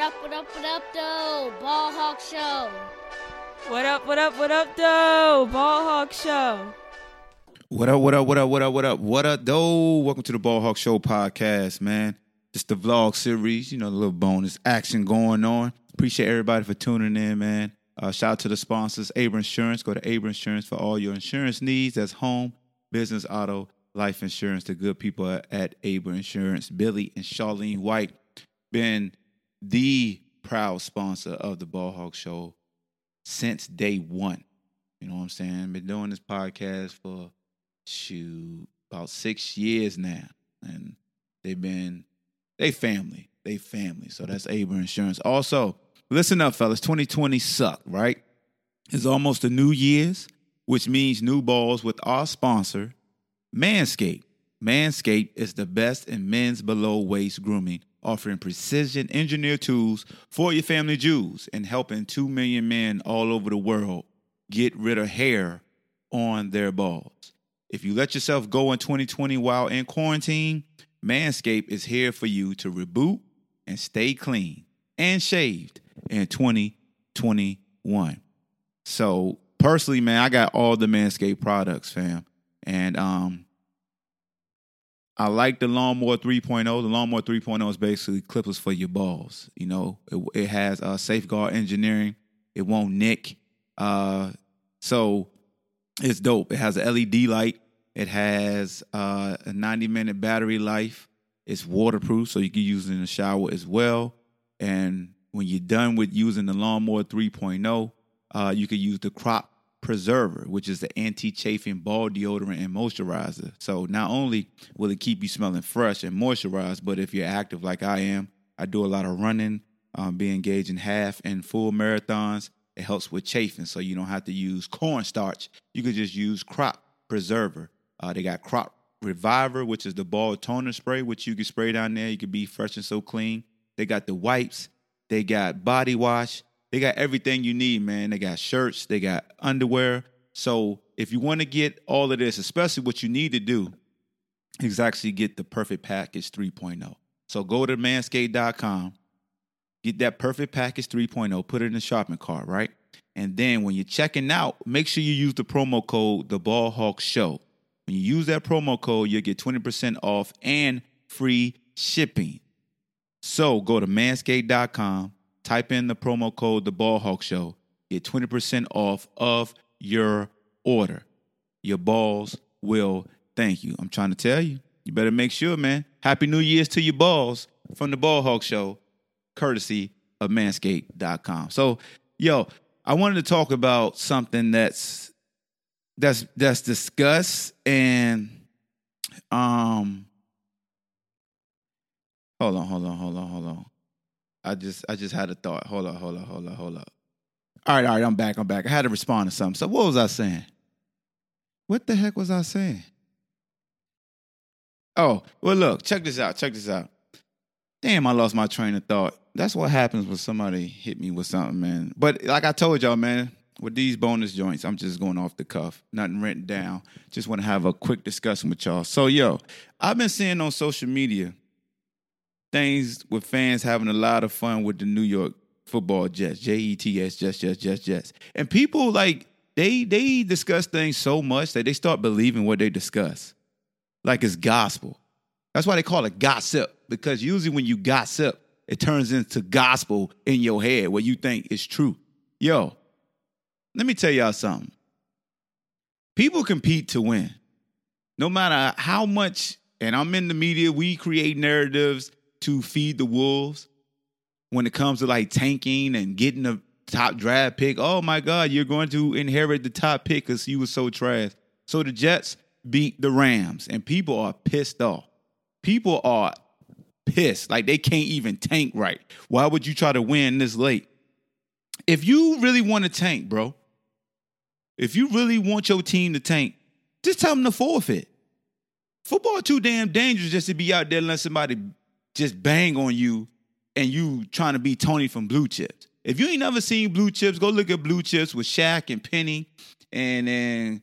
up, what up, what up, though? Ball Hawk Show. What up, what up, what up, though? Ball Hawk Show. What up, what up, what up, what up, what up, what up, though? Welcome to the Ball Hawk Show podcast, man. Just the vlog series, you know, the little bonus action going on. Appreciate everybody for tuning in, man. Uh, shout out to the sponsors, Able Insurance. Go to Able Insurance for all your insurance needs. That's home, business, auto, life insurance. The good people at Able Insurance. Billy and Charlene White been the proud sponsor of the Ball Hawk Show since day one. You know what I'm saying? Been doing this podcast for shoot about six years now, and they've been they family, they family. So that's Able Insurance. Also, listen up, fellas. 2020 sucked, right? It's almost a New Year's, which means new balls with our sponsor, Manscaped. Manscaped is the best in men's below waist grooming, offering precision engineered tools for your family jewels and helping 2 million men all over the world get rid of hair on their balls. If you let yourself go in 2020 while in quarantine, Manscaped is here for you to reboot and stay clean and shaved in 2021. So, personally, man, I got all the Manscaped products, fam. And um I like the Lawnmower 3.0. The Lawnmower 3.0 is basically clippers for your balls. You know, it, it has uh, safeguard engineering. It won't nick. Uh, so it's dope. It has an LED light. It has uh, a 90 minute battery life. It's waterproof, so you can use it in the shower as well. And when you're done with using the Lawnmower 3.0, uh, you can use the Crop Preserver, which is the anti-chafing ball deodorant and moisturizer. So not only will it keep you smelling fresh and moisturized, but if you're active like I am, I do a lot of running, um, be engaged in half and full marathons. It helps with chafing, so you don't have to use cornstarch. You could just use Crop Preserver. Uh, they got Crop Reviver, which is the ball toner spray, which you can spray down there. You can be fresh and so clean. They got the wipes. They got body wash. They got everything you need, man. They got shirts, they got underwear. So if you want to get all of this, especially what you need to do is actually get the perfect package 3.0. So go to manscaped.com, get that perfect package 3.0, put it in the shopping cart, right? And then when you're checking out, make sure you use the promo code the Ball Hawk Show. When you use that promo code, you'll get 20% off and free shipping. So go to manscaped.com type in the promo code the ball hawk show. Get 20% off of your order. Your balls will thank you. I'm trying to tell you you better make sure man. Happy new year's to your balls from the ball hawk show courtesy of manscaped.com so yo i wanted to talk about something that's that's that's discussed and um hold on hold on hold on hold on I just I just had a thought. Hold up, hold up, hold up, hold up. All right, all right, I'm back, I'm back. I had to respond to something. So what was I saying? What the heck was I saying? Oh, well, look, check this out, check this out. Damn, I lost my train of thought. That's what happens when somebody hit me with something, man. But like I told y'all, man, with these bonus joints, I'm just going off the cuff, nothing written down. Just want to have a quick discussion with y'all. So, yo, I've been seeing on social media things with fans having a lot of fun with the New York football Jets, J E T S, Jets, Jets, Jets, Jets. And people like they they discuss things so much that they start believing what they discuss, like it's gospel. That's why they call it gossip because usually when you gossip, it turns into gospel in your head what you think is true. Yo, let me tell y'all something. People compete to win. No matter how much, and I'm in the media, we create narratives to feed the wolves when it comes to like tanking and getting the top draft pick. Oh my God, you're going to inherit the top pick because you were so trash. So the Jets beat the Rams, and people are pissed off. People are pissed. Like they can't even tank right. Why would you try to win this late? If you really want to tank, bro, if you really want your team to tank, just tell them to forfeit. Football too damn dangerous just to be out there letting somebody just bang on you and you trying to be Tony from Blue Chips. If you ain't never seen Blue Chips, go look at Blue Chips with Shaq and Penny and then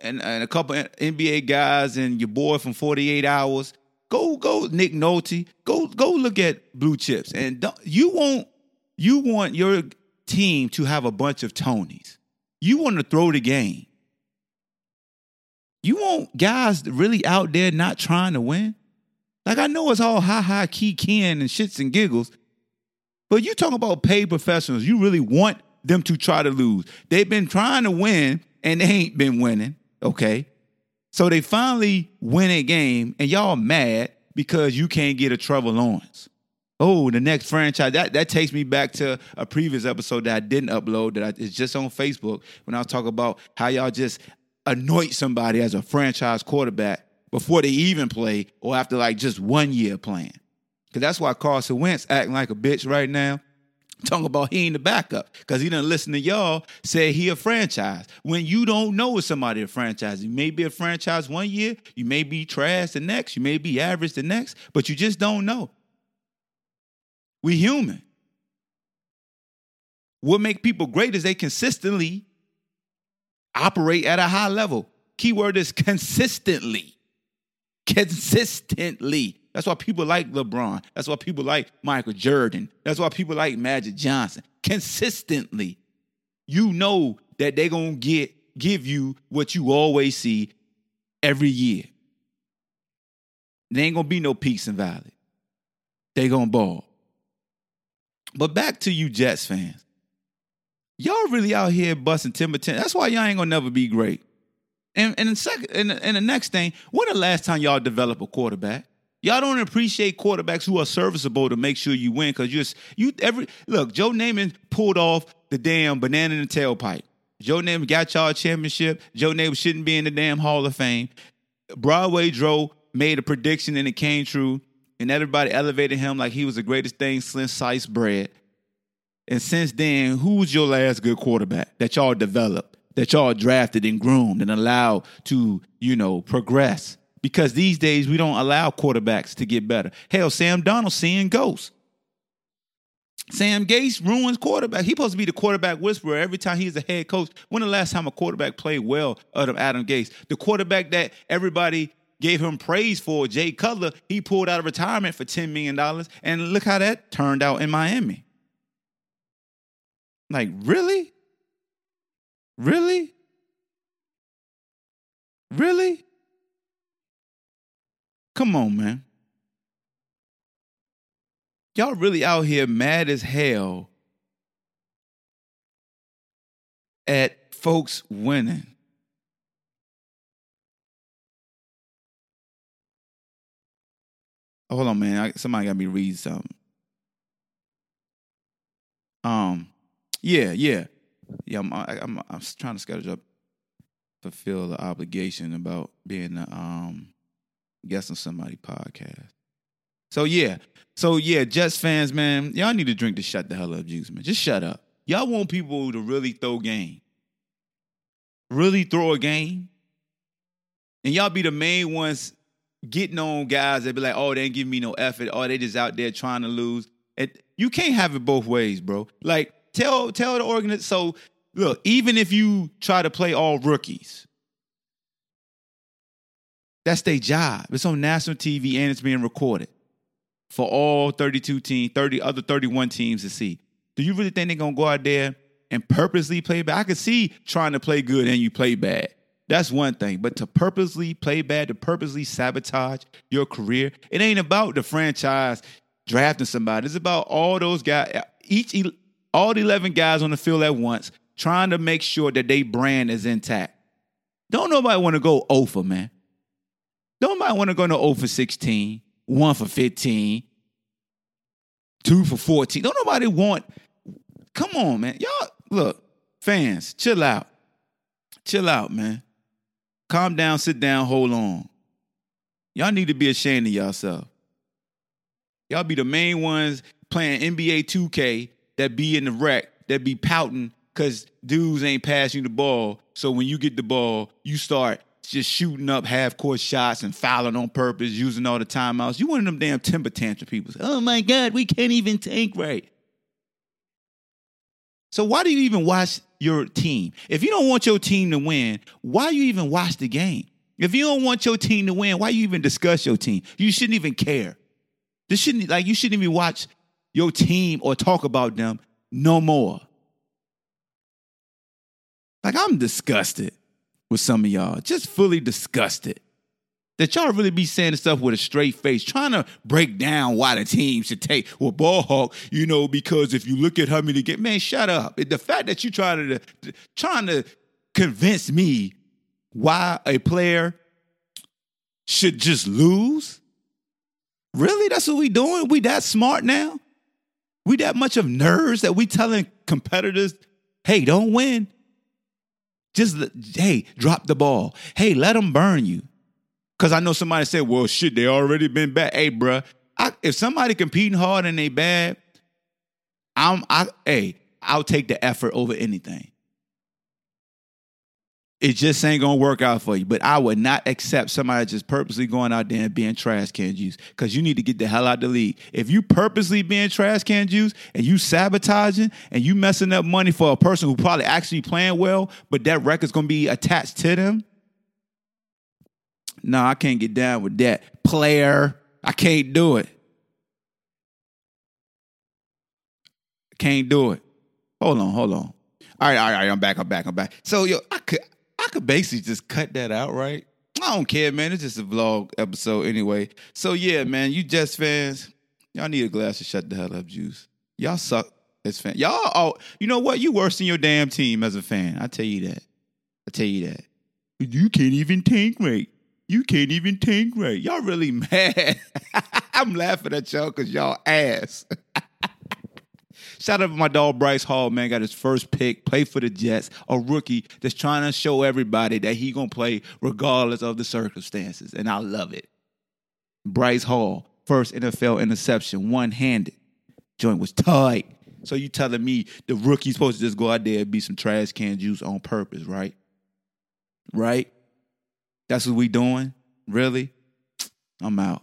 and, and a couple NBA guys and your boy from 48 Hours. Go go Nick Nolte. Go go look at Blue Chips and you won't you want your team to have a bunch of Tonys. You want to throw the game. You want guys really out there not trying to win? Like I know it's all high, high key Ken and shits and giggles, but you talk about paid professionals. You really want them to try to lose. They've been trying to win and they ain't been winning. Okay. So they finally win a game and y'all mad because you can't get a Trevor Lawrence. Oh, the next franchise. That that takes me back to a previous episode that I didn't upload that I, it's just on Facebook when I was talking about how y'all just anoint somebody as a franchise quarterback before they even play or after like just one year playing. Because that's why Carson Wentz acting like a bitch right now. Talking about he ain't the backup because he didn't listen to y'all say he a franchise. When you don't know if somebody a franchise, you may be a franchise one year, you may be trash the next, you may be average the next, but you just don't know. We human. What make people great is they consistently operate at a high level. Keyword is consistently. Consistently. That's why people like LeBron. That's why people like Michael Jordan. That's why people like Magic Johnson. Consistently. You know that they're gonna get give you what you always see every year. There ain't gonna be no peaks and valleys. They gonna ball. But back to you Jets fans. Y'all really out here busting timber tent. That's why y'all ain't gonna never be great. And and the second and and the next thing, when the last time y'all develop a quarterback? Y'all don't appreciate quarterbacks who are serviceable to make sure you win because you you every look. Joe Namath pulled off the damn banana in the tailpipe. Joe Namath got y'all a championship. Joe Namath shouldn't be in the damn Hall of Fame. Broadway Joe made a prediction and it came true, and everybody elevated him like he was the greatest thing since sliced bread. And since then, who's your last good quarterback that y'all developed, that y'all drafted and groomed and allowed to, you know, progress? Because these days we don't allow quarterbacks to get better. Hell, Sam Darnold seeing ghosts. Sam Gase ruins quarterback. He's supposed to be the quarterback whisperer every time he's a head coach. When the last time a quarterback played well other than Adam Gase? The quarterback that everybody gave him praise for, Jay Cutler, he pulled out of retirement for $10 million. And look how that turned out in Miami. Like, really? Really? Really? Come on, man. Y'all really out here mad as hell at folks winning. Hold on, man. I, somebody got me read something. Um, yeah, yeah, yeah. I'm, I, I'm, I'm trying to schedule up, fulfill the obligation about being the um guest on somebody podcast. So yeah, so yeah, Jets fans, man, y'all need to drink the shut the hell up juice, man. Just shut up. Y'all want people to really throw game, really throw a game, and y'all be the main ones getting on guys that be like, oh, they ain't giving me no effort, oh, they just out there trying to lose. It, you can't have it both ways, bro. Like tell tell the organization. So look, even if you try to play all rookies, that's their job. It's on national TV and it's being recorded for all 32 teams, 30 other 31 teams to see. Do you really think they're gonna go out there and purposely play bad? I could see trying to play good and you play bad. That's one thing. But to purposely play bad, to purposely sabotage your career, it ain't about the franchise drafting somebody. It's about all those guys, each all the 11 guys on the field at once, trying to make sure that they brand is intact. Don't nobody want to go over, man. Don't nobody want to go to 0 for 16, 1 for 15, 2 for 14. Don't nobody want, come on, man. Y'all, look, fans, chill out. Chill out, man. Calm down, sit down, hold on. Y'all need to be ashamed of yourself. Y'all be the main ones playing NBA 2K that be in the wreck, that be pouting because dudes ain't passing the ball. So when you get the ball, you start just shooting up half court shots and fouling on purpose, using all the timeouts. You one of them damn timber tantrum people. Oh my God, we can't even tank right. So why do you even watch your team? If you don't want your team to win, why you even watch the game? If you don't want your team to win, why you even discuss your team? You shouldn't even care. This shouldn't like you shouldn't even watch your team or talk about them no more. Like I'm disgusted with some of y'all, just fully disgusted that y'all really be saying stuff with a straight face, trying to break down why the team should take well ball hawk, you know, because if you look at how many get man, shut up. The fact that you trying to trying to convince me why a player should just lose. Really? That's what we doing? We that smart now? We that much of nerds that we telling competitors, hey, don't win. Just hey, drop the ball. Hey, let them burn you. Cause I know somebody said, "Well, shit, they already been bad." Hey, I, if somebody competing hard and they bad, I'm I hey, I'll take the effort over anything. It just ain't gonna work out for you. But I would not accept somebody just purposely going out there and being trash can juice. Cause you need to get the hell out of the league. If you purposely being trash can juice and you sabotaging and you messing up money for a person who probably actually playing well, but that record's gonna be attached to them, no, I can't get down with that. Player, I can't do it. Can't do it. Hold on, hold on. All right, all right, I'm back, I'm back, I'm back. So yo, I could I could basically just cut that out, right? I don't care, man. It's just a vlog episode anyway. So yeah, man, you Jets fans, y'all need a glass to shut the hell up juice. Y'all suck as fans. Y'all, oh, you know what? You worse than your damn team as a fan. I tell you that. I tell you that. You can't even tank right. You can't even tank right. Y'all really mad. I'm laughing at y'all because y'all ass. Shout out to my dog Bryce Hall, man. Got his first pick, play for the Jets, a rookie that's trying to show everybody that he gonna play regardless of the circumstances. And I love it. Bryce Hall, first NFL interception, one-handed. Joint was tight. So you telling me the rookie's supposed to just go out there and be some trash can juice on purpose, right? Right? That's what we doing? Really? I'm out.